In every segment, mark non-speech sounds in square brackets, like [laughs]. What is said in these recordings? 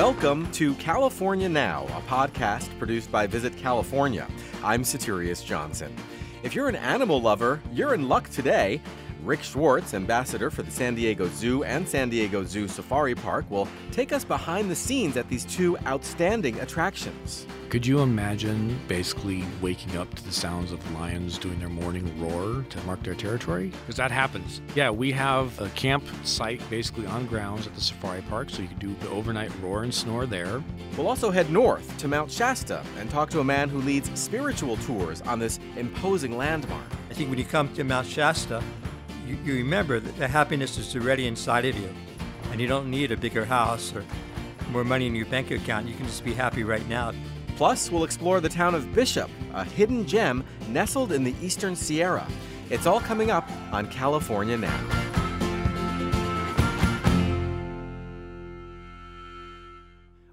Welcome to California Now, a podcast produced by Visit California. I'm Soterios Johnson. If you're an animal lover, you're in luck today. Rick Schwartz, ambassador for the San Diego Zoo and San Diego Zoo Safari Park, will take us behind the scenes at these two outstanding attractions. Could you imagine basically waking up to the sounds of lions doing their morning roar to mark their territory? Because that happens. Yeah, we have a camp site basically on grounds at the safari park, so you can do the overnight roar and snore there. We'll also head north to Mount Shasta and talk to a man who leads spiritual tours on this imposing landmark. I think when you come to Mount Shasta, you, you remember that the happiness is already inside of you, and you don't need a bigger house or more money in your bank account. You can just be happy right now. Plus, we'll explore the town of Bishop, a hidden gem nestled in the eastern Sierra. It's all coming up on California Now.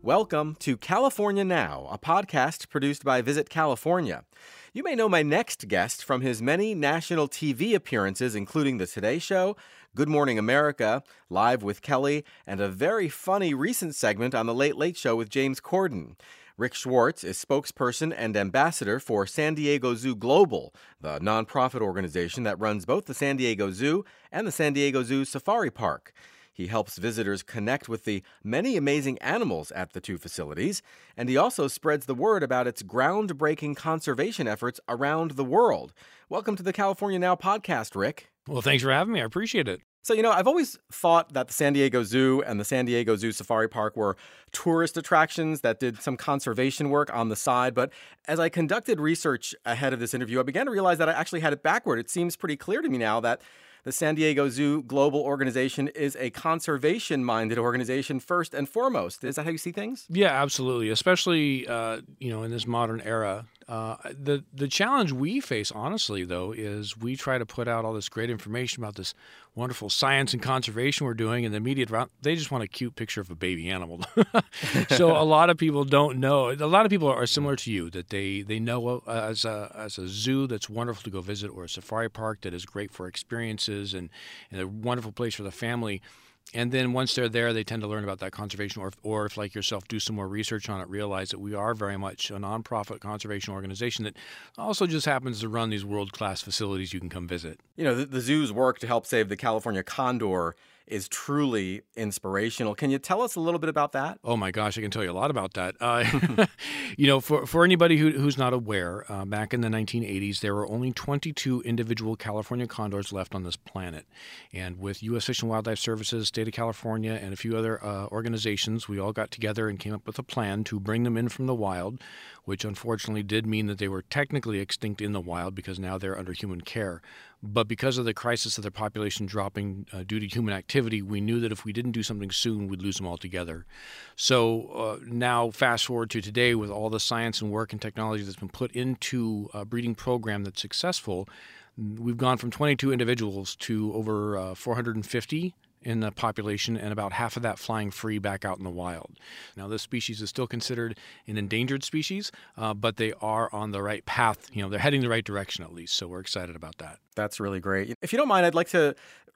Welcome to California Now, a podcast produced by Visit California. You may know my next guest from his many national TV appearances, including The Today Show, Good Morning America, Live with Kelly, and a very funny recent segment on The Late Late Show with James Corden. Rick Schwartz is spokesperson and ambassador for San Diego Zoo Global, the nonprofit organization that runs both the San Diego Zoo and the San Diego Zoo Safari Park. He helps visitors connect with the many amazing animals at the two facilities, and he also spreads the word about its groundbreaking conservation efforts around the world. Welcome to the California Now podcast, Rick. Well, thanks for having me. I appreciate it. So, you know, I've always thought that the San Diego Zoo and the San Diego Zoo Safari Park were tourist attractions that did some conservation work on the side. But as I conducted research ahead of this interview, I began to realize that I actually had it backward. It seems pretty clear to me now that the San Diego Zoo Global Organization is a conservation minded organization first and foremost. Is that how you see things? Yeah, absolutely. Especially, uh, you know, in this modern era. Uh, the the challenge we face, honestly, though, is we try to put out all this great information about this wonderful science and conservation we're doing, and the media they just want a cute picture of a baby animal. [laughs] so a [laughs] lot of people don't know. A lot of people are similar to you that they they know uh, as a as a zoo that's wonderful to go visit, or a safari park that is great for experiences and, and a wonderful place for the family and then once they're there, they tend to learn about that conservation, or, or if, like yourself, do some more research on it, realize that we are very much a nonprofit conservation organization that also just happens to run these world class facilities you can come visit. You know, the, the zoo's work to help save the California condor is truly inspirational. Can you tell us a little bit about that? Oh my gosh, I can tell you a lot about that. Uh, [laughs] [laughs] you know, for, for anybody who, who's not aware, uh, back in the 1980s, there were only 22 individual California condors left on this planet. And with U.S. Fish and Wildlife Services, State of California, and a few other uh, organizations, we all got together and came up with a plan to bring them in from the wild, which unfortunately did mean that they were technically extinct in the wild because now they're under human care. But because of the crisis of their population dropping uh, due to human activity, we knew that if we didn't do something soon, we'd lose them altogether. So uh, now, fast forward to today, with all the science and work and technology that's been put into a breeding program that's successful, we've gone from 22 individuals to over uh, 450 in the population and about half of that flying free back out in the wild. Now, this species is still considered an endangered species, uh, but they are on the right path. You know, they're heading the right direction at least. So we're excited about that. That's really great. If you don't mind, I'd like to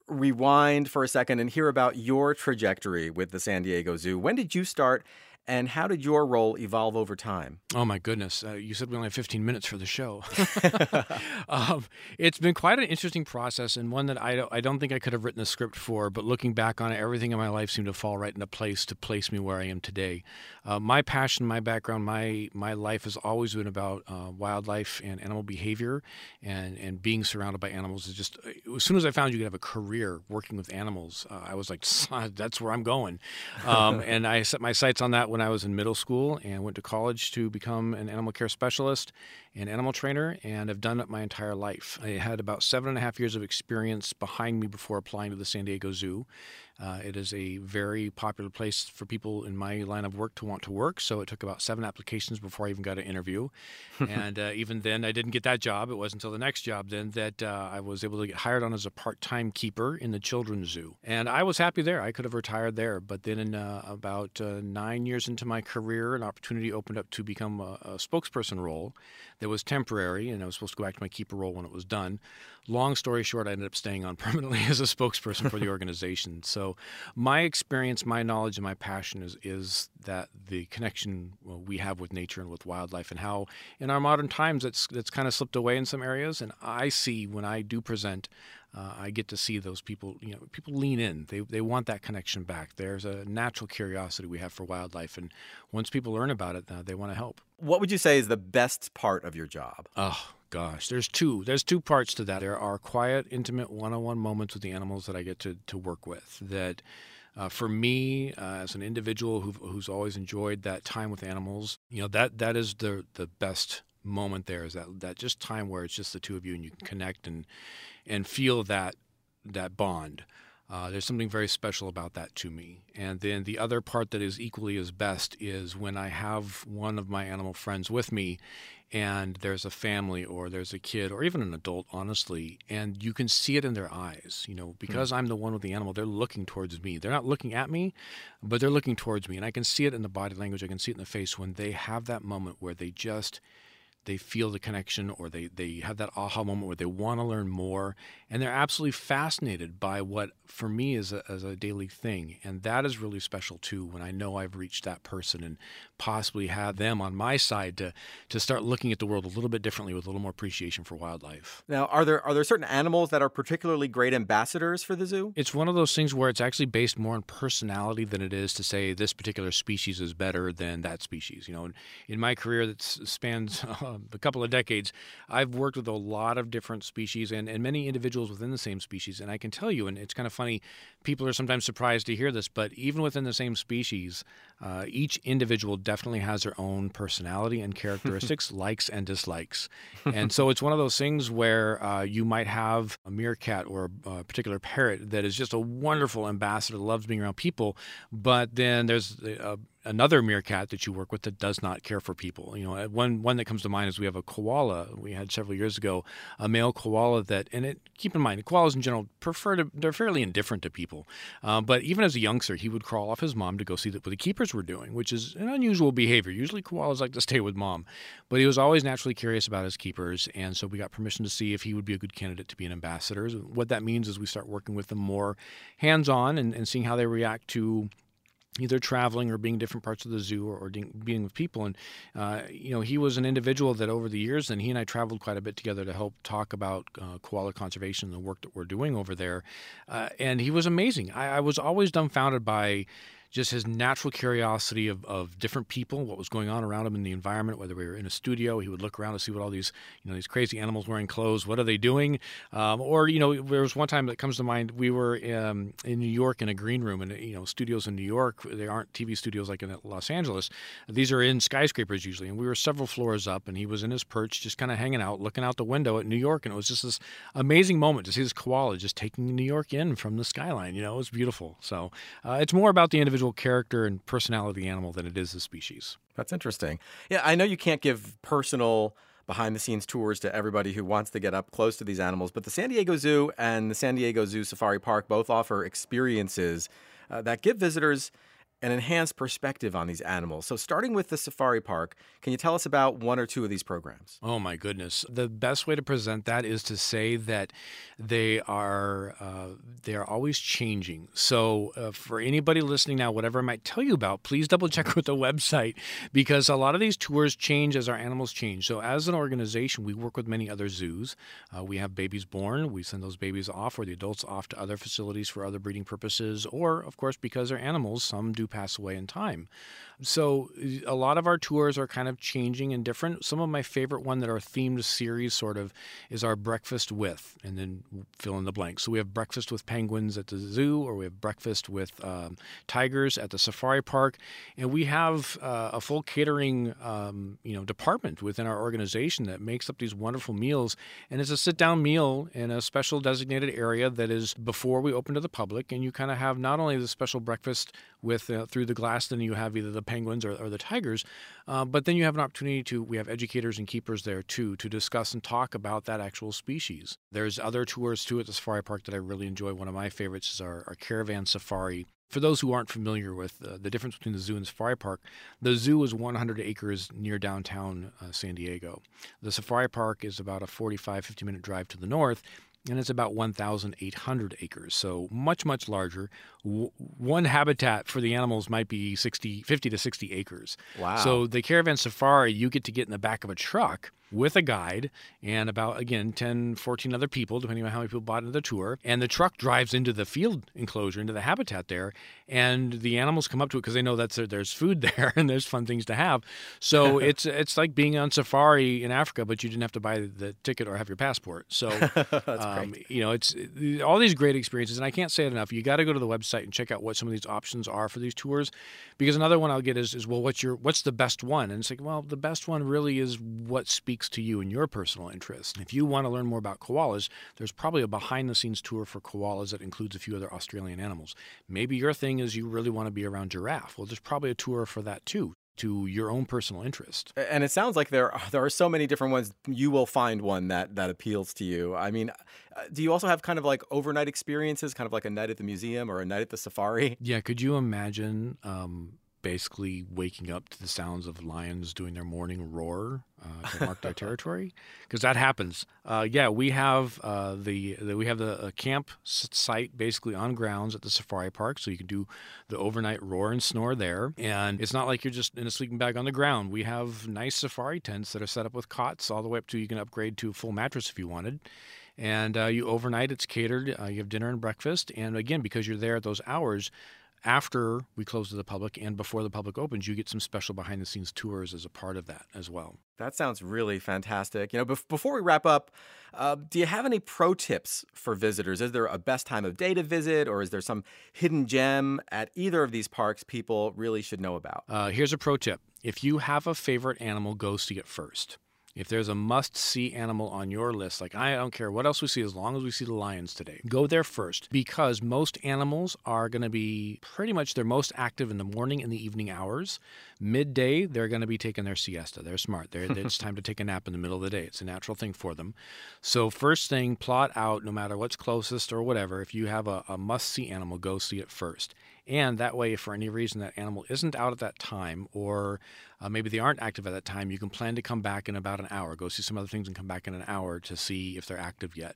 rewind for a second and hear about your trajectory with the San Diego Zoo. When did you start and how did your role evolve over time? Oh, my goodness. Uh, you said we only have 15 minutes for the show. [laughs] [laughs] um, it's been quite an interesting process and one that I don't, I don't think I could have written a script for, but looking back on it, everything in my life seemed to fall right into place to place me where I am today. Uh, my passion, my background, my, my life has always been about uh, wildlife and animal behavior and, and being surrounded by animals. Is just uh, As soon as I found you could have a career working with animals, uh, I was like, [laughs] that's where I'm going. Um, and I set my sights on that when I was in middle school and went to college to become an animal care specialist and animal trainer, and have done it my entire life. I had about seven and a half years of experience behind me before applying to the San Diego Zoo. Uh, it is a very popular place for people in my line of work to want to work. So it took about seven applications before I even got an interview. [laughs] and uh, even then, I didn't get that job. It wasn't until the next job then that uh, I was able to get hired on as a part time keeper in the children's zoo. And I was happy there. I could have retired there. But then, in uh, about uh, nine years into my career, an opportunity opened up to become a, a spokesperson role that was temporary. And I was supposed to go back to my keeper role when it was done. Long story short, I ended up staying on [laughs] permanently as a spokesperson for the [laughs] organization. So So, my experience, my knowledge, and my passion is is that the connection we have with nature and with wildlife, and how in our modern times it's that's kind of slipped away in some areas. And I see when I do present uh, I get to see those people. You know, people lean in. They they want that connection back. There's a natural curiosity we have for wildlife, and once people learn about it, uh, they want to help. What would you say is the best part of your job? Oh gosh, there's two. There's two parts to that. There are quiet, intimate, one-on-one moments with the animals that I get to to work with. That. Uh, for me, uh, as an individual who, who's always enjoyed that time with animals, you know that that is the the best moment. There is that that just time where it's just the two of you and you can connect and and feel that that bond. Uh, there's something very special about that to me. And then the other part that is equally as best is when I have one of my animal friends with me and there's a family or there's a kid or even an adult, honestly, and you can see it in their eyes. You know, hmm. because mm. I'm the one with the animal, they're looking towards me. They're not looking at me, but they're looking towards me. And I can see it in the body language, I can see it in the face when they have that moment where they just they feel the connection or they, they have that aha moment where they want to learn more and they're absolutely fascinated by what for me is a, as a daily thing. And that is really special too when i know i've reached that person and possibly have them on my side to, to start looking at the world a little bit differently with a little more appreciation for wildlife. Now are there are there certain animals that are particularly great ambassadors for the zoo? It's one of those things where it's actually based more on personality than it is to say this particular species is better than that species you know? In, in my career that spans uh, [laughs] a couple of decades, I've worked with a lot of different species and, and many individuals within the same species. And I can tell you, and it's kind of funny, people are sometimes surprised to hear this, but even within the same species, uh, each individual definitely has their own personality and [laughs] characteristics, likes and dislikes. And so it's one of those things where uh, you might have a meerkat or a particular parrot that is just a wonderful ambassador, loves being around people, but then there's a, another meerkat that you work with that does not care for people. You know, uh, one one that comes to mind is we have a koala we had several years ago, a male koala that, and it keep in mind, koalas in general prefer to they're fairly indifferent to people, uh, but even as a youngster, he would crawl off his mom to go see what the keepers were doing, which is an unusual behavior. Usually, koalas like to stay with mom, but he was always naturally curious about his keepers, and so we got permission to see if he would be a good candidate to be an ambassador. What that means is we start working with them more hands on and, and seeing how they react to either traveling or being different parts of the zoo or, or being with people. And, uh, you know, he was an individual that over the years, and he and I traveled quite a bit together to help talk about uh, koala conservation and the work that we're doing over there. Uh, and he was amazing. I, I was always dumbfounded by just his natural curiosity of, of different people, what was going on around him in the environment, whether we were in a studio, he would look around to see what all these, you know, these crazy animals wearing clothes, what are they doing? Um, or, you know, there was one time that comes to mind, we were um, in New York in a green room, and, you know, studios in New York, they aren't TV studios like in Los Angeles. These are in skyscrapers usually, and we were several floors up, and he was in his perch just kind of hanging out, looking out the window at New York, and it was just this amazing moment to see this koala just taking New York in from the skyline. You know, it was beautiful. So uh, it's more about the individual individual character and personality animal than it is the species. That's interesting. Yeah, I know you can't give personal behind the scenes tours to everybody who wants to get up close to these animals, but the San Diego Zoo and the San Diego Zoo Safari Park both offer experiences uh, that give visitors an enhanced perspective on these animals. So, starting with the safari park, can you tell us about one or two of these programs? Oh, my goodness. The best way to present that is to say that they are uh, they are always changing. So, uh, for anybody listening now, whatever I might tell you about, please double check with the website because a lot of these tours change as our animals change. So, as an organization, we work with many other zoos. Uh, we have babies born, we send those babies off or the adults off to other facilities for other breeding purposes, or, of course, because they're animals, some do pass away in time. So a lot of our tours are kind of changing and different. Some of my favorite one that are themed series sort of is our breakfast with, and then fill in the blank. So we have breakfast with penguins at the zoo, or we have breakfast with um, tigers at the safari park, and we have uh, a full catering um, you know department within our organization that makes up these wonderful meals. And it's a sit down meal in a special designated area that is before we open to the public, and you kind of have not only the special breakfast with uh, through the glass, then you have either the penguins or, or the tigers. Uh, but then you have an opportunity to, we have educators and keepers there too, to discuss and talk about that actual species. There's other tours too at the safari park that I really enjoy. One of my favorites is our, our caravan safari for those who aren't familiar with uh, the difference between the zoo and the safari park, the zoo is 100 acres near downtown uh, San Diego. The safari park is about a 45, 50 minute drive to the north, and it's about 1,800 acres, so much, much larger. W- one habitat for the animals might be 60, 50 to 60 acres. Wow. So the caravan safari, you get to get in the back of a truck with a guide and about again 10 14 other people depending on how many people bought into the tour. And the truck drives into the field enclosure into the habitat there and the animals come up to it because they know that there's food [laughs] there and there's fun things to have. So [laughs] it's it's like being on safari in africa but you didn't have to buy the ticket or have your passport. So [laughs] um, you know it's all these great experiences and i can't say it enough. You got to go to the website and check out what some of these options are for these tours because another one i'll get is, is well what's your what's the best one? And it's like well the best one really is what speaks speaks to you and your personal interests. If you want to learn more about koalas, there's probably a behind the scenes tour for koalas that includes a few other Australian animals. Maybe your thing is you really want to be around giraffe. Well, there's probably a tour for that too to your own personal interest. And it sounds like there are, there are so many different ones. You will find one that that appeals to you. I mean, uh, do you also have kind of like overnight experiences, kind of like a night at the museum or a night at the safari? Yeah. Could you imagine um, basically waking up to the sounds of lions doing their morning roar uh, to mark their [laughs] territory because that happens. Uh, yeah, we have uh, the, the, we have the camp site basically on grounds at the safari park, so you can do the overnight roar and snore there. And it's not like you're just in a sleeping bag on the ground. We have nice safari tents that are set up with cots all the way up to you can upgrade to a full mattress if you wanted and uh, you overnight it's catered uh, you have dinner and breakfast and again because you're there at those hours after we close to the public and before the public opens, you get some special behind the scenes tours as a part of that as well. That sounds really fantastic. You know, before we wrap up, uh, do you have any pro tips for visitors? Is there a best time of day to visit, or is there some hidden gem at either of these parks people really should know about? Uh, here's a pro tip if you have a favorite animal, go see it first. If there's a must see animal on your list, like I don't care what else we see as long as we see the lions today, go there first because most animals are going to be pretty much they're most active in the morning and the evening hours. Midday, they're going to be taking their siesta. They're smart. They're, [laughs] it's time to take a nap in the middle of the day. It's a natural thing for them. So, first thing, plot out no matter what's closest or whatever. If you have a, a must see animal, go see it first. And that way, if for any reason that animal isn't out at that time, or uh, maybe they aren't active at that time, you can plan to come back in about an hour, go see some other things, and come back in an hour to see if they're active yet.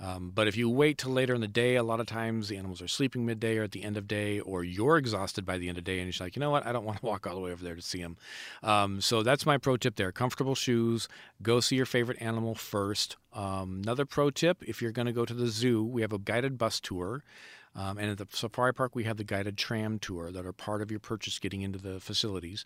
Um, but if you wait till later in the day, a lot of times the animals are sleeping midday or at the end of day, or you're exhausted by the end of day, and you're like, you know what, I don't want to [laughs] walk all the way over there to see them. Um, so that's my pro tip there: comfortable shoes. Go see your favorite animal first. Um, another pro tip: if you're going to go to the zoo, we have a guided bus tour. Um, and at the safari park, we have the guided tram tour that are part of your purchase getting into the facilities.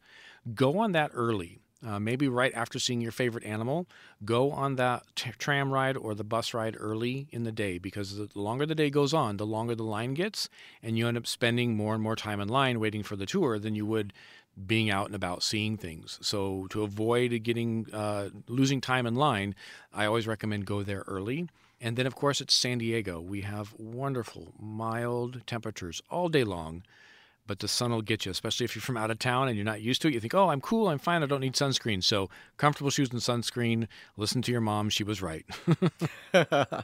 Go on that early. Uh, maybe right after seeing your favorite animal, go on that t- tram ride or the bus ride early in the day because the longer the day goes on, the longer the line gets, and you end up spending more and more time in line waiting for the tour than you would being out and about seeing things. So to avoid getting uh, losing time in line, I always recommend go there early. And then, of course, it's San Diego. We have wonderful, mild temperatures all day long, but the sun will get you, especially if you're from out of town and you're not used to it. You think, oh, I'm cool, I'm fine, I don't need sunscreen. So, comfortable shoes and sunscreen. Listen to your mom, she was right. [laughs]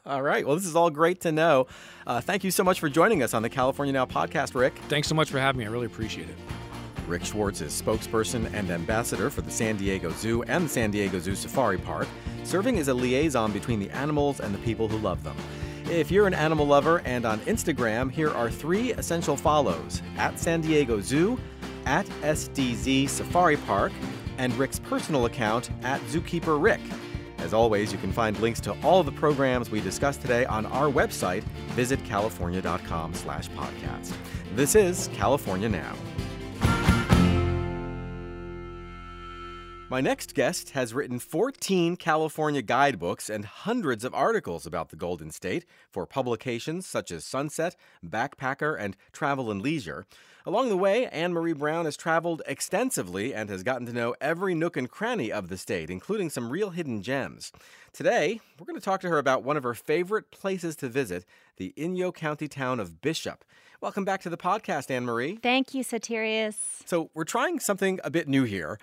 all right. Well, this is all great to know. Uh, thank you so much for joining us on the California Now podcast, Rick. Thanks so much for having me. I really appreciate it. Rick Schwartz is spokesperson and ambassador for the San Diego Zoo and the San Diego Zoo Safari Park, serving as a liaison between the animals and the people who love them. If you're an animal lover and on Instagram, here are three essential follows at San Diego Zoo, at SDZ Safari Park, and Rick's personal account at Zookeeper Rick. As always, you can find links to all the programs we discussed today on our website, visit visitcalifornia.com slash podcast. This is California Now. My next guest has written 14 California guidebooks and hundreds of articles about the Golden State for publications such as Sunset, Backpacker, and Travel and Leisure. Along the way, Ann Marie Brown has traveled extensively and has gotten to know every nook and cranny of the state, including some real hidden gems. Today, we're going to talk to her about one of her favorite places to visit, the Inyo County town of Bishop. Welcome back to the podcast, Ann Marie. Thank you, Soterios. So, we're trying something a bit new here.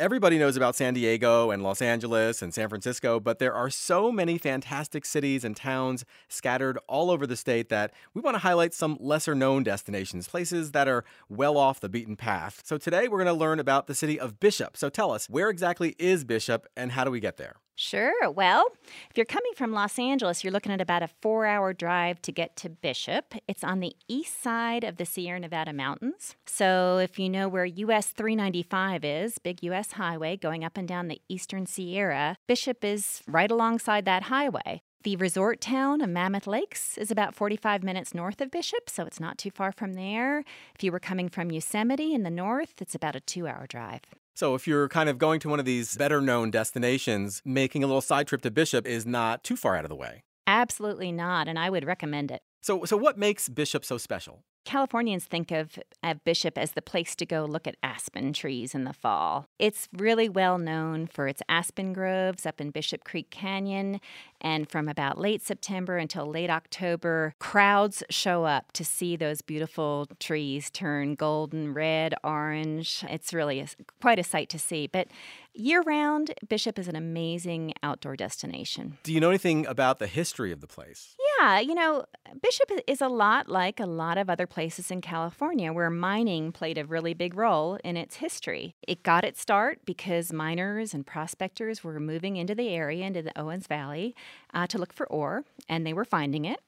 Everybody knows about San Diego and Los Angeles and San Francisco, but there are so many fantastic cities and towns scattered all over the state that we want to highlight some lesser known destinations, places that are well off the beaten path. So today we're going to learn about the city of Bishop. So tell us, where exactly is Bishop and how do we get there? Sure. Well, if you're coming from Los Angeles, you're looking at about a four hour drive to get to Bishop. It's on the east side of the Sierra Nevada mountains. So if you know where US 395 is, big US highway going up and down the eastern Sierra, Bishop is right alongside that highway. The resort town of Mammoth Lakes is about 45 minutes north of Bishop, so it's not too far from there. If you were coming from Yosemite in the north, it's about a two hour drive. So, if you're kind of going to one of these better known destinations, making a little side trip to Bishop is not too far out of the way. Absolutely not, and I would recommend it. So, so what makes Bishop so special? Californians think of, of Bishop as the place to go look at aspen trees in the fall. It's really well known for its aspen groves up in Bishop Creek Canyon. And from about late September until late October, crowds show up to see those beautiful trees turn golden, red, orange. It's really a, quite a sight to see. But year round, Bishop is an amazing outdoor destination. Do you know anything about the history of the place? Yeah, you know, Bishop is a lot like a lot of other places in California where mining played a really big role in its history. It got its start because miners and prospectors were moving into the area, into the Owens Valley, uh, to look for ore, and they were finding it.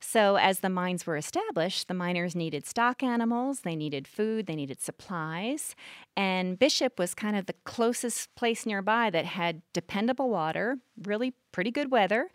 So, as the mines were established, the miners needed stock animals, they needed food, they needed supplies. And Bishop was kind of the closest place nearby that had dependable water, really pretty good weather,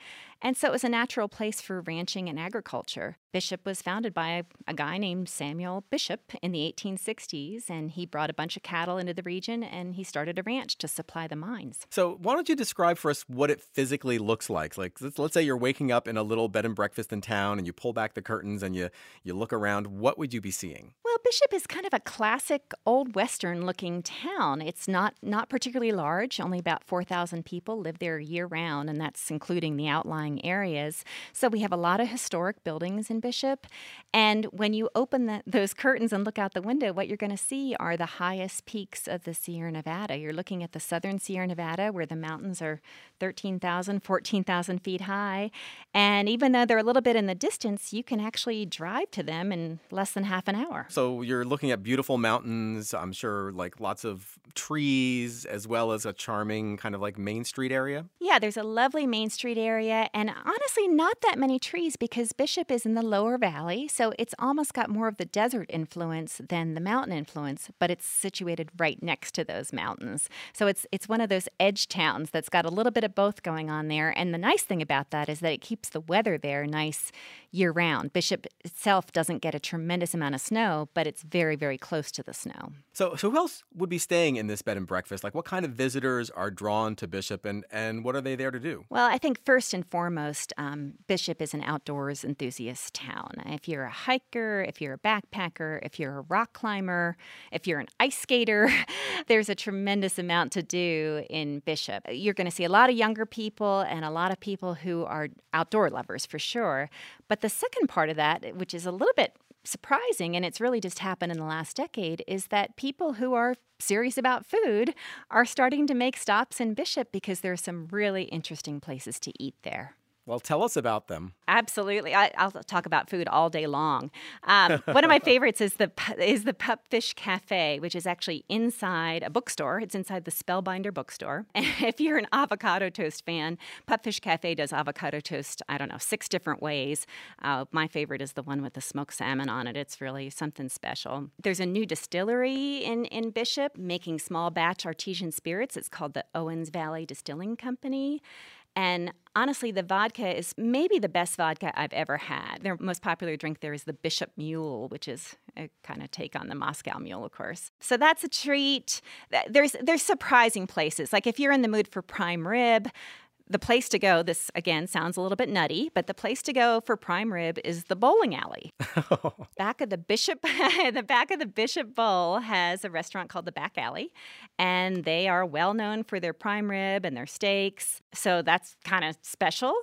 and so it was a natural place for ranching and agriculture. Bishop was founded by a, a, guy named Samuel Bishop in the 1860s, and he brought a bunch of cattle into the region and he started a ranch to supply the mines. So, why don't you describe for us what it physically looks like? Like, let's, let's say you're waking up in a little bed and breakfast in town and you pull back the curtains and you, you look around. What would you be seeing? Well, Bishop is kind of a classic old Western looking town. It's not, not particularly large, only about 4,000 people live there year round, and that's including the outlying areas. So we have a lot of historic buildings in Bishop. And when you open the, those curtains and look out the window, what you're going to see are the highest peaks of the Sierra Nevada. You're looking at the southern Sierra Nevada, where the mountains are 13,000, 14,000 feet high. And even though they're a little bit in the distance, you can actually drive to them in less than half an hour. So you're looking at beautiful mountains, I'm sure like lots of trees, as well as a charming kind of like Main Street area? Yeah, there's a lovely Main Street area, and honestly, not that many trees because Bishop is in the lower valley, so it's almost got more of the desert influence than the mountain influence, but it's situated right next to those mountains. So it's it's one of those edge towns that's got a little bit of both going on there. And the nice thing about that is that it keeps the weather there nice year round. Bishop itself doesn't get a tremendous amount of snow, but it's very, very close to the snow. So, so who else would be staying in this bed and breakfast? Like, what kind of visitors are drawn to Bishop, and and what are they there to do? Well, I think first and foremost, um, Bishop is an outdoors enthusiast town. If you're a hiker, if you're a backpacker, if you're a rock climber, if you're an ice skater, [laughs] there's a tremendous amount to do in Bishop. You're going to see a lot of younger people and a lot of people who are outdoor lovers for sure. But the second part of that, which is a little bit surprising, and it's really just happened in the last decade, is that people who are serious about food are starting to make stops in Bishop because there are some really interesting places to eat there. Well, tell us about them. Absolutely, I, will talk about food all day long. Um, one of my [laughs] favorites is the is the Pupfish Cafe, which is actually inside a bookstore. It's inside the Spellbinder bookstore. And [laughs] if you're an avocado toast fan, Pupfish Cafe does avocado toast. I don't know six different ways. Uh, my favorite is the one with the smoked salmon on it. It's really something special. There's a new distillery in in Bishop making small batch artesian spirits. It's called the Owens Valley Distilling Company. And honestly, the vodka is maybe the best vodka I've ever had. Their most popular drink there is the Bishop Mule, which is a kind of take on the Moscow Mule, of course. So that's a treat. There's there's surprising places. Like if you're in the mood for prime rib, the place to go, this again sounds a little bit nutty, but the place to go for prime rib is the bowling alley. [laughs] back of the Bishop, [laughs] the back of the Bishop Bowl has a restaurant called the Back Alley, and they are well known for their prime rib and their steaks. So that's kind of special.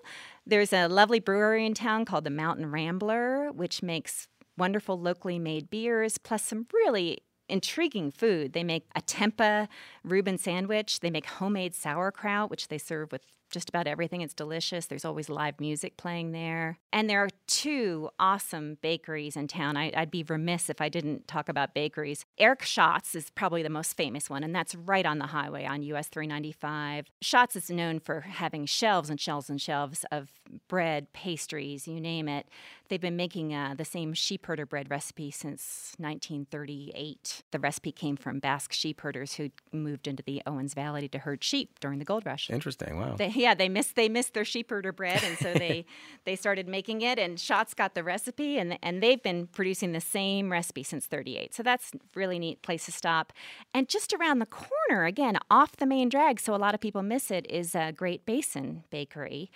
There's a lovely brewery in town called the Mountain Rambler, which makes wonderful locally made beers, plus some really intriguing food. They make a tempeh Reuben sandwich. They make homemade sauerkraut, which they serve with just about everything. It's delicious. There's always live music playing there. And there are two awesome bakeries in town. I, would be remiss if I didn't talk about bakeries. Erick Schat's is probably the most famous one, and that's right on the highway on US 395. Schatz is known for having shelves and shelves and shelves of bread, pastries, you name it. They've been making uh, the same sheepherder bread recipe since 1938. The recipe came from Basque sheepherders who moved into the Owens Valley to herd sheep during the gold rush. Interesting. Wow. They, yeah, they missed they missed their sheepherder bread, and so [laughs] they they started making it. And Schat's got the recipe, and and they've been producing the same recipe since 38. So that's really neat place to stop. And just around the corner, again off the main drag, so a lot of people miss it, is a Great Basin Bakery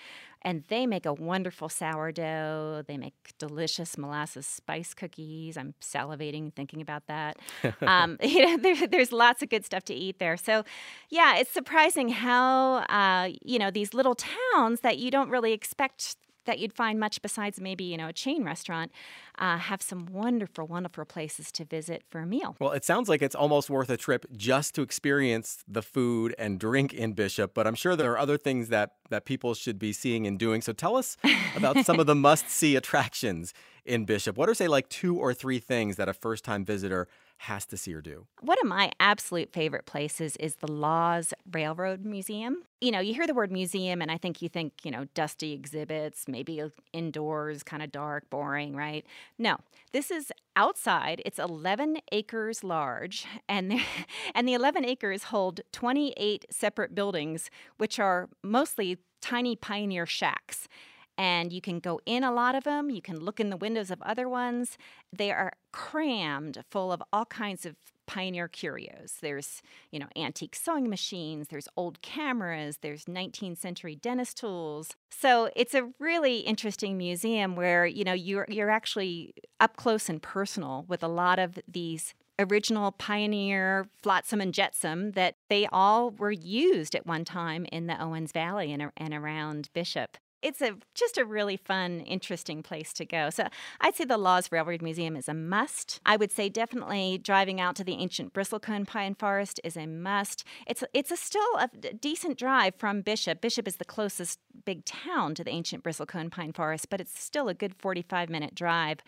and they make a wonderful sourdough. They make delicious molasses spice cookies. I'm salivating thinking about that. um, [laughs] you know, there, there's lots of good stuff to eat there. So, yeah, it's surprising how uh, you know these little towns that you don't really expect that you'd find much besides maybe you know a chain restaurant uh, have some wonderful wonderful places to visit for a meal. Well it sounds like it's almost worth a trip just to experience the food and drink in bishop but i'm sure there are other things that that people should be seeing and doing. So tell us about some of the [laughs] must see attractions in bishop. What are say like two or three things that a first time visitor has to see or do? One of my absolute favorite places is the Laws Railroad Museum. You know, you hear the word museum and I think you think, you know, dusty exhibits, maybe indoors, kind of dark, boring, right? No, this is outside. It's 11 acres large and [laughs] and the 11 acres hold 28 separate buildings which are mostly tiny pioneer shacks and you can go in a lot of them. You can look in the windows of other ones. They are crammed full of all kinds of pioneer curios. There's, you know, antique sewing machines, there's old cameras, there's 19th century dentist tools. So it's a really interesting museum where, you know, you're you're actually up close and personal with a lot of these original pioneer flotsam and jetsam that they all were used at one time in the Owens Valley and, and around Bishop it's a just a really fun, interesting place to go. So I'd say the Laws Railroad Museum is a must. I would say definitely driving out to the ancient bristlecone pine forest is a must. It's it's a still a decent drive from Bishop. Bishop is the closest big town to the ancient bristlecone pine forest, but it's still a good 45 minute drive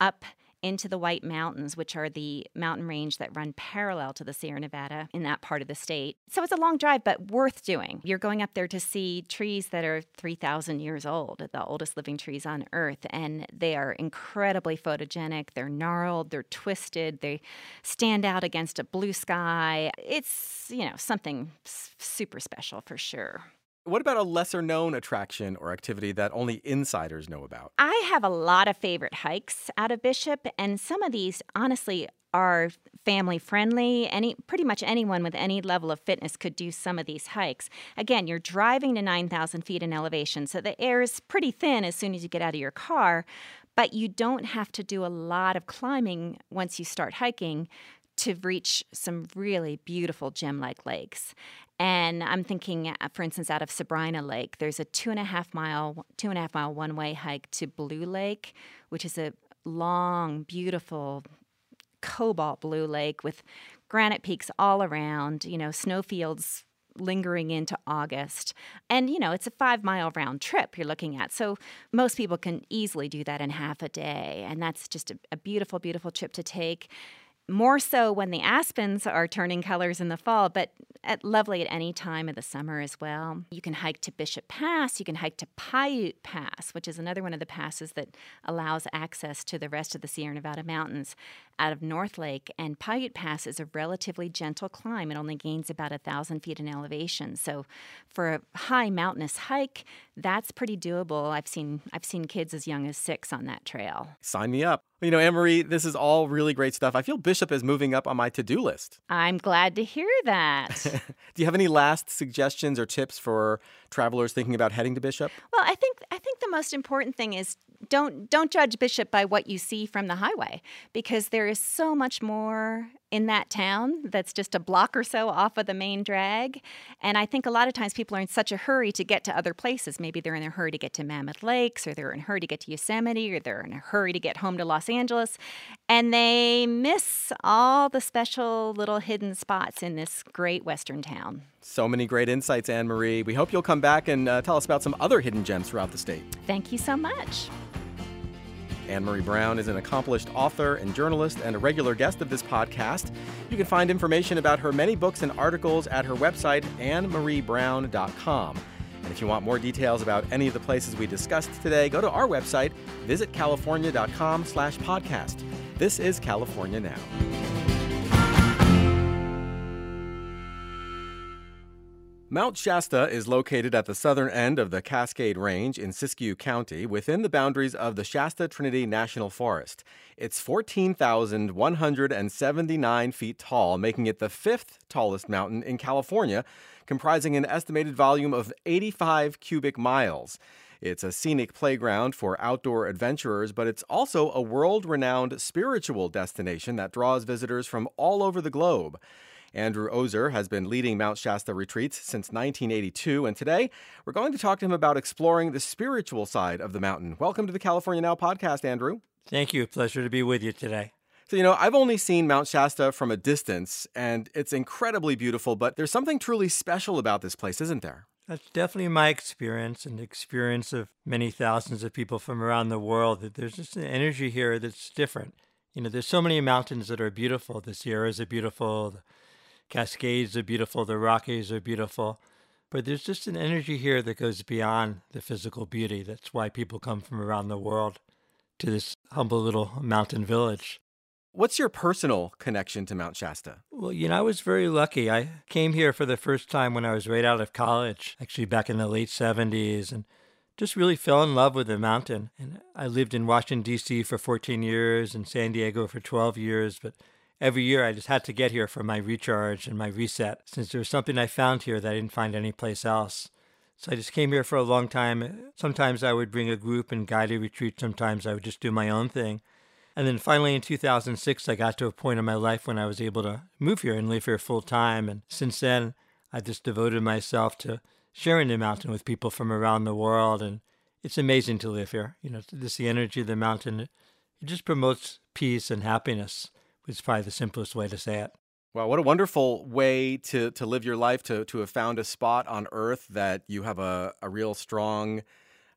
up into the White Mountains, which are the mountain range that run parallel to the Sierra Nevada in that part of the state. So it's a long drive, but worth doing. You're going up there to see trees that are 3,000 years old, the oldest living trees on Earth, and they are incredibly photogenic. They're gnarled, they're twisted, they stand out against a blue sky. It's, you know, something super special for sure. What about a lesser known attraction or activity that only insiders know about? I have a lot of favorite hikes out of Bishop, and some of these, honestly, are family friendly. Any pretty much anyone with any level of fitness could do some of these hikes. Again, you're driving to 9,000 feet in elevation, so the air is pretty thin as soon as you get out of your car. But you don't have to do a lot of climbing once you start hiking to reach some really beautiful gem like lakes. And I'm thinking, uh, for instance, out of Sabrina Lake, there's a two and a half mile, two and a half mile one way hike to Blue Lake, which is a long, beautiful cobalt blue lake with granite peaks all around, you know, snowfields lingering into August. And, you know, it's a five mile round trip you're looking at. So most people can easily do that in half a day. And that's just a, a beautiful, beautiful trip to take more so when the aspens are turning colors in the fall, but at lovely at any time of the summer as well. You can hike to Bishop Pass, you can hike to Piute Pass, which is another one of the passes that allows access to the rest of the Sierra Nevada mountains out of North Lake. And Piute Pass is a relatively gentle climb. It only gains about a thousand feet in elevation. So for a high mountainous hike, that's pretty doable. I've seen I've seen kids as young as six on that trail. Sign me up. You know, Marie, this is all really great stuff. I feel Bishop is moving up on my to do list. I'm glad to hear that. [laughs] Do you have any last suggestions or tips for travelers thinking about heading to Bishop? Well, I think I think the most important thing is don't don't judge Bishop by what you see from the highway because there is so much more in that town that's just a block or so off of the main drag. And I think a lot of times people are in such a hurry to get to other places. Maybe they're in a hurry to get to Mammoth Lakes, or they're in a hurry to get to Yosemite, or they're in a hurry to get home to Los Angeles. And they miss all the special little hidden spots in this great Western town. So many great insights, Ann Marie. We hope you'll come back and uh, tell us about some other hidden gems throughout the state. Thank you so much. Ann Marie Brown is an accomplished author and journalist and a regular guest of this podcast. You can find information about her many books and articles at her website, annmariebrown.com. And if you want more details about any of the places we discussed today, go to our website, visitcalifornia.com slash podcast. This is California Now. Mount Shasta is located at the southern end of the Cascade Range in Siskiyou County within the boundaries of the Shasta Trinity National Forest. It's 14,179 feet tall, making it the fifth tallest mountain in California, comprising an estimated volume of 85 cubic miles. It's a scenic playground for outdoor adventurers, but it's also a world renowned spiritual destination that draws visitors from all over the globe. Andrew Oser has been leading Mount Shasta retreats since 1982, and today we're going to talk to him about exploring the spiritual side of the mountain. Welcome to the California Now podcast, Andrew. Thank you. Pleasure to be with you today. So, you know, I've only seen Mount Shasta from a distance, and it's incredibly beautiful, but there's something truly special about this place, isn't there? That's definitely my experience and the experience of many thousands of people from around the world. That there's just an energy here that's different. You know, there's so many mountains that are beautiful. The Sierras are beautiful, the Cascades are beautiful, the Rockies are beautiful. But there's just an energy here that goes beyond the physical beauty. That's why people come from around the world to this humble little mountain village. What's your personal connection to Mount Shasta? Well, you know, I was very lucky. I came here for the first time when I was right out of college, actually back in the late 70s, and just really fell in love with the mountain. And I lived in Washington, D.C. for 14 years and San Diego for 12 years, but every year I just had to get here for my recharge and my reset since there was something I found here that I didn't find anyplace else. So I just came here for a long time. Sometimes I would bring a group and guide a retreat. Sometimes I would just do my own thing. And then finally in 2006, I got to a point in my life when I was able to move here and live here full time. And since then, I just devoted myself to sharing the mountain with people from around the world. And it's amazing to live here. You know, just the energy of the mountain, it just promotes peace and happiness is probably the simplest way to say it. Wow, what a wonderful way to, to live your life, to, to have found a spot on earth that you have a, a real strong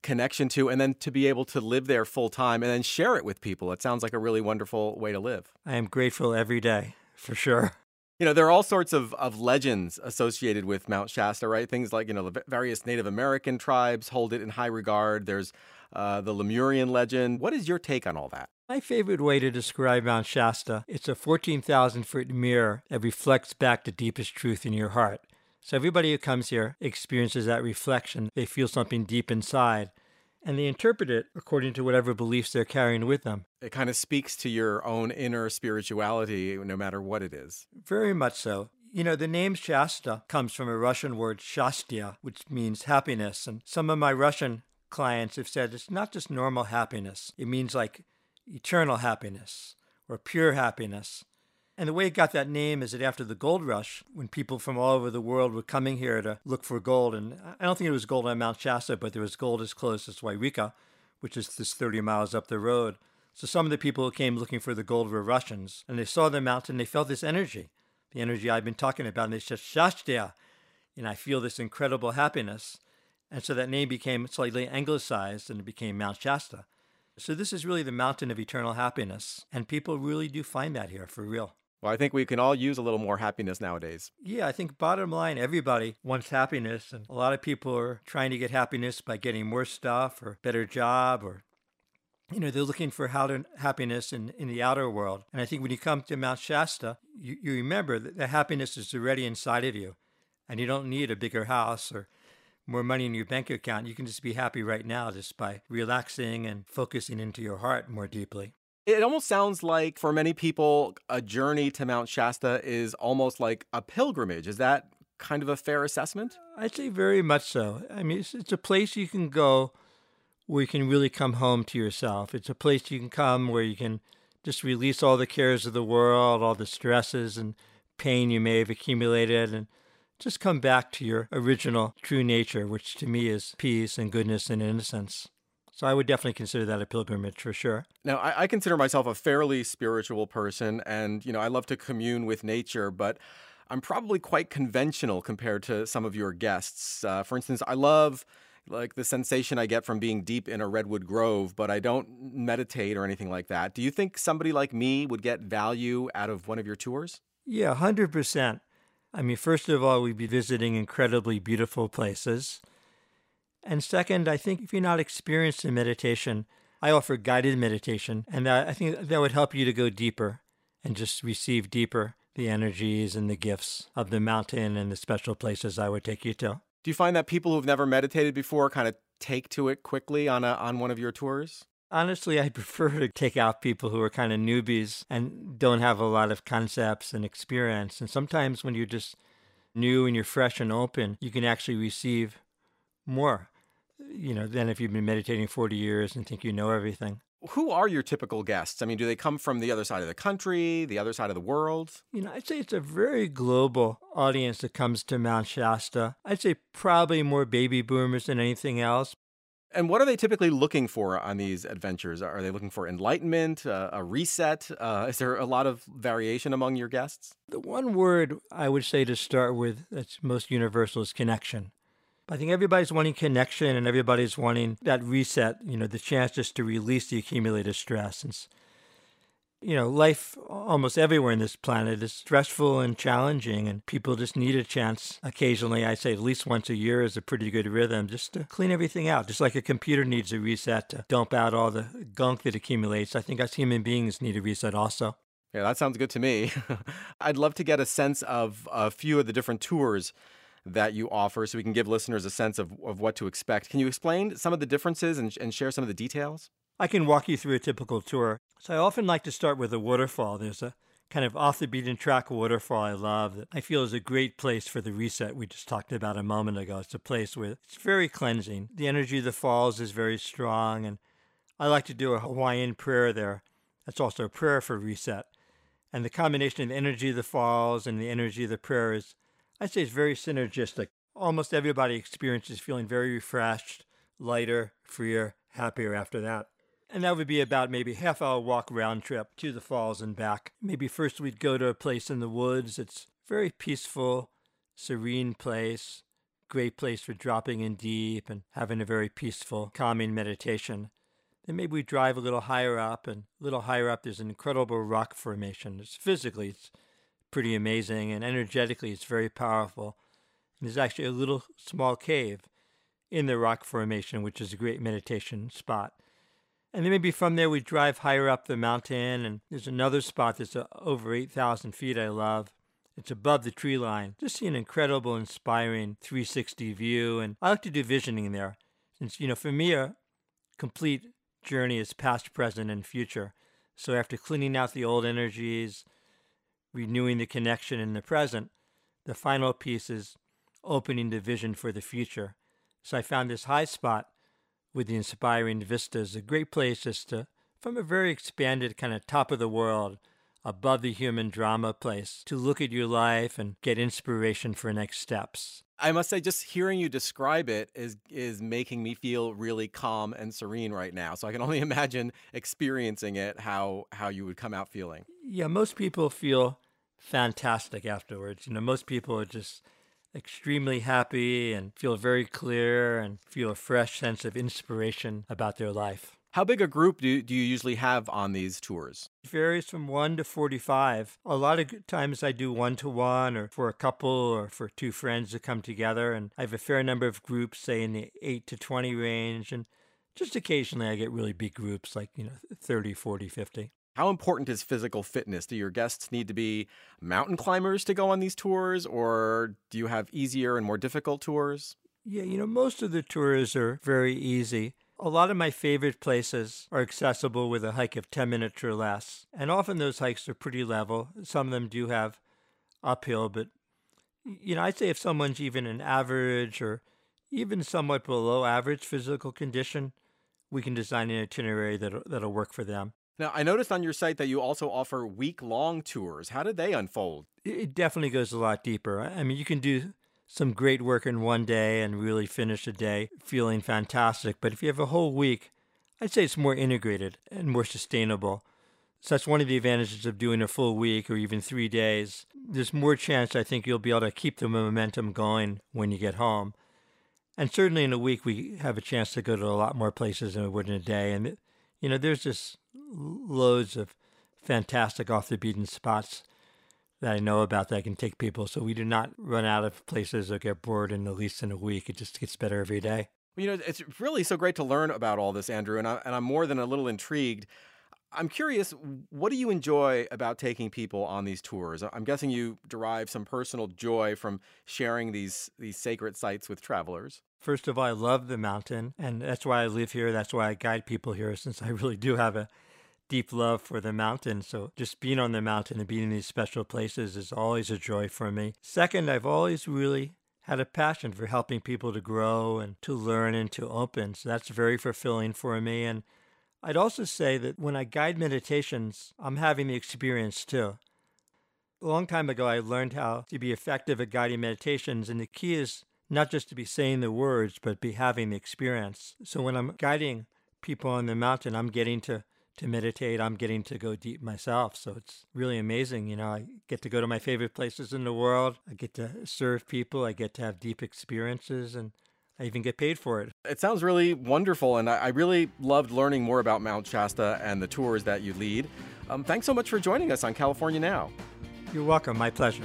connection to, and then to be able to live there full time and then share it with people. It sounds like a really wonderful way to live. I am grateful every day, for sure. You know, there are all sorts of, of legends associated with Mount Shasta, right? Things like, you know, the various Native American tribes hold it in high regard. There's uh, the Lemurian legend. What is your take on all that? My favorite way to describe Mount Shasta, it's a 14,000 foot mirror that reflects back the deepest truth in your heart. So everybody who comes here experiences that reflection. They feel something deep inside and they interpret it according to whatever beliefs they're carrying with them. It kind of speaks to your own inner spirituality, no matter what it is. Very much so. You know, the name Shasta comes from a Russian word shastya, which means happiness. And some of my Russian clients have said it's not just normal happiness, it means like eternal happiness or pure happiness. And the way it got that name is that after the gold rush, when people from all over the world were coming here to look for gold, and I don't think it was gold on Mount Shasta, but there was gold as close as Yreka, which is just 30 miles up the road. So some of the people who came looking for the gold were Russians, and they saw the mountain, they felt this energy, the energy I've been talking about, and they said, Shastia. And I feel this incredible happiness. And so that name became slightly anglicized and it became Mount Shasta. So this is really the mountain of eternal happiness. And people really do find that here for real. Well, I think we can all use a little more happiness nowadays. Yeah, I think bottom line, everybody wants happiness. And a lot of people are trying to get happiness by getting more stuff or better job or you know, they're looking for how to, happiness in, in the outer world. And I think when you come to Mount Shasta, you, you remember that the happiness is already inside of you. And you don't need a bigger house or more money in your bank account. You can just be happy right now just by relaxing and focusing into your heart more deeply. It almost sounds like for many people, a journey to Mount Shasta is almost like a pilgrimage. Is that kind of a fair assessment? I'd say very much so. I mean, it's, it's a place you can go where you can really come home to yourself. It's a place you can come where you can just release all the cares of the world, all the stresses and pain you may have accumulated, and just come back to your original true nature, which to me is peace and goodness and innocence. So I would definitely consider that a pilgrimage for sure. Now, I, I, consider myself a fairly spiritual person, and you know, I love to commune with nature, but I'm probably quite conventional compared to some of your guests. Uh, for instance, I love like the sensation I get from being deep in a redwood grove, but I don't meditate or anything like that. Do you think somebody like me would get value out of one of your tours? Yeah, 100%. I mean, first of all, we'd be visiting incredibly beautiful places. And second, I think if you're not experienced in meditation, I offer guided meditation, and I think that would help you to go deeper and just receive deeper the energies and the gifts of the mountain and the special places I would take you to. Do you find that people who've never meditated before kind of take to it quickly on a on one of your tours? Honestly, I [laughs] prefer to take out people who are kind of newbies and don't have a lot of concepts and experience. And sometimes when you're just new and you're fresh and open, you can actually receive more, you know, than if you've been meditating 40 years and think you know everything. Who are your typical guests? I mean, do they come from the other side of the country, the other side of the world? You know, I'd say it's a very global audience that comes to Mount Shasta. I'd say probably more baby boomers than anything else. And what are they typically looking for on these adventures? Are they looking for enlightenment, uh, a reset? Uh, is there a lot of variation among your guests? The one word I would say to start with that's most universal is connection. I think everybody's wanting connection and everybody's wanting that reset, you know, the chance just to release the accumulated stress. And, you know, life almost everywhere in this planet is stressful and challenging, and people just need a chance occasionally. I say at least once a year is a pretty good rhythm just to clean everything out, just like a computer needs a reset to dump out all the gunk that accumulates. I think us human beings need a reset also. Yeah, that sounds good to me. [laughs] I'd love to get a sense of a few of the different tours that you offer so we can give listeners a sense of, of what to expect. Can you explain some of the differences and, and share some of the details? I can walk you through a typical tour. So I often like to start with a waterfall. There's a kind of off the beaten track waterfall I love that I feel is a great place for the reset we just talked about a moment ago. It's a place where it's very cleansing. The energy of the falls is very strong, and I like to do a Hawaiian prayer there. That's also a prayer for reset. And the combination of the energy of the falls and the energy of the prayer is I'd say it's very synergistic. Almost everybody experiences feeling very refreshed, lighter, freer, happier after that. And that would be about maybe half hour walk round trip to the falls and back. Maybe first we'd go to a place in the woods. It's very peaceful, serene place, great place for dropping in deep and having a very peaceful, calming meditation. Then maybe we drive a little higher up, and a little higher up there's an incredible rock formation. It's physically it's pretty amazing, and energetically, it's very powerful. And there's actually a little small cave in the rock formation, which is a great meditation spot. And then maybe from there we drive higher up the mountain, and there's another spot that's uh, over 8,000 feet I love. It's above the tree line. Just see an incredible, inspiring 360 view, and I like to do visioning there. Since, you know, for me, a complete journey is past, present, and future. So after cleaning out the old energies, renewing the connection in the present, the final piece is opening the vision for the future. So I found this high spot with the inspiring vistas, a great place just to, from a very expanded kind of top of the world, above the human drama place, to look at your life and get inspiration for next steps. I must say, just hearing you describe it is is making me feel really calm and serene right now. So I can [laughs] only imagine experiencing it, how how you would come out feeling. Yeah, most people feel fantastic afterwards. You know, most people are just extremely happy and feel very clear and feel a fresh sense of inspiration about their life. How big a group do, do you usually have on these tours? It varies from 1 to 45. A lot of times I do one to one or for a couple or for two friends to come together. And I have a fair number of groups, say in the 8 to 20 range. And just occasionally I get really big groups like, you know, 30, 40, 50. How important is physical fitness? Do your guests need to be mountain climbers to go on these tours, or do you have easier and more difficult tours? Yeah, you know, most of the tours are very easy. A lot of my favorite places are accessible with a hike of 10 minutes or less. And often those hikes are pretty level. Some of them do have uphill, but you know, I'd say if someone's even an average or even somewhat below average physical condition, we can design an itinerary that'll, that'll work for them. Now, I noticed on your site that you also offer week long tours. How did they unfold? It definitely goes a lot deeper. I mean, you can do some great work in one day and really finish a day feeling fantastic. But if you have a whole week, I'd say it's more integrated and more sustainable. So that's one of the advantages of doing a full week or even three days. There's more chance I think you'll be able to keep the momentum going when you get home. And certainly in a week, we have a chance to go to a lot more places than we would in a day. And, you know, there's just loads of fantastic off the beaten spots that I know about that I can take people. So we do not run out of places or get bored in at least in a week. It just gets better every day. Well, you know, it's really so great to learn about all this, Andrew, and, I, and I'm more than a little intrigued. I'm curious, what do you enjoy about taking people on these tours? I'm guessing you derive some personal joy from sharing these these sacred sites with travelers. First of all, I love the mountain, and that's why I live here. That's why I guide people here, since I really do have a deep love for the mountain. So just being on the mountain and being in these special places is always a joy for me. Second, I've always really had a passion for helping people to grow and to learn and to open. So that's very fulfilling for me. And I'd also say that when I guide meditations, I'm having the experience too. A long time ago, I learned how to be effective at guiding meditations, and the key is not just to be saying the words, but be having the experience. So when I'm guiding people on the mountain, I'm getting to to meditate. I'm getting to go deep myself. So it's really amazing. You know, I get to go to my favorite places in the world. I get to serve people. I get to have deep experiences and I even get paid for it. It sounds really wonderful. And I, really loved learning more about Mount Shasta and the tours that you lead. Um, thanks so much for joining us on California Now. You're welcome. My pleasure.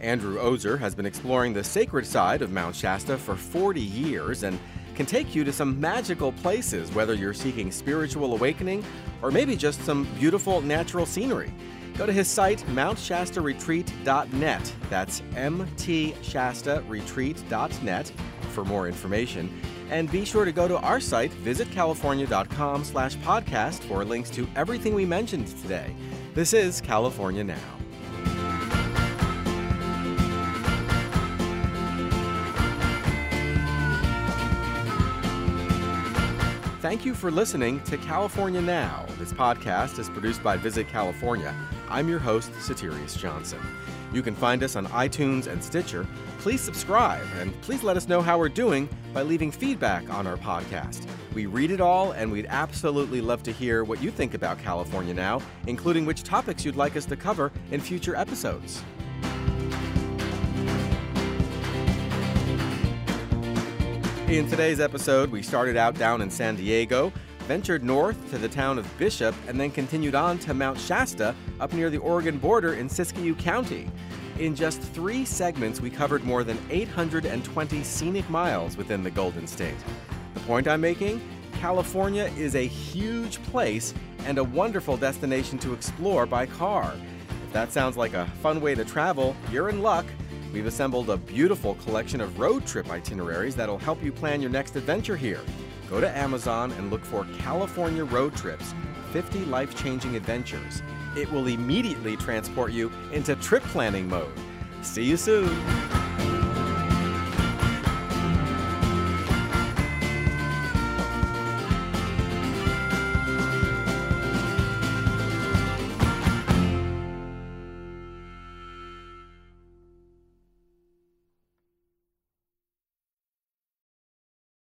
Andrew Oser has been exploring the sacred side of Mount Shasta for 40 years and can take you to some magical places, whether you're seeking spiritual awakening or maybe just some beautiful natural scenery. Go to his site, mountshastaretreat.net. That's mtshastaretreat.net for more information. And be sure to go to our site, visitcalifornia.com slash podcast for links to everything we mentioned today. This is California Now. Thank you for listening to California Now. This podcast is produced by Visit California. I'm your host, Soterios Johnson. You can find us on iTunes and Stitcher. Please subscribe and please let us know how we're doing by leaving feedback on our podcast. We read it all and we'd absolutely love to hear what you think about California Now, including which topics you'd like us to cover in future episodes. In today's episode, we started out down in San Diego, ventured north to the town of Bishop, and then continued on to Mount Shasta up near the Oregon border in Siskiyou County. In just three segments, we covered more than 820 scenic miles within the Golden State. The point I'm making? California is a huge place and a wonderful destination to explore by car. If that sounds like a fun way to travel, you're in luck. We've assembled a beautiful collection of road trip itineraries that'll help you plan your next adventure here. Go to Amazon and look for California Road Trips 50 Life Changing Adventures. It will immediately transport you into trip planning mode. See you soon!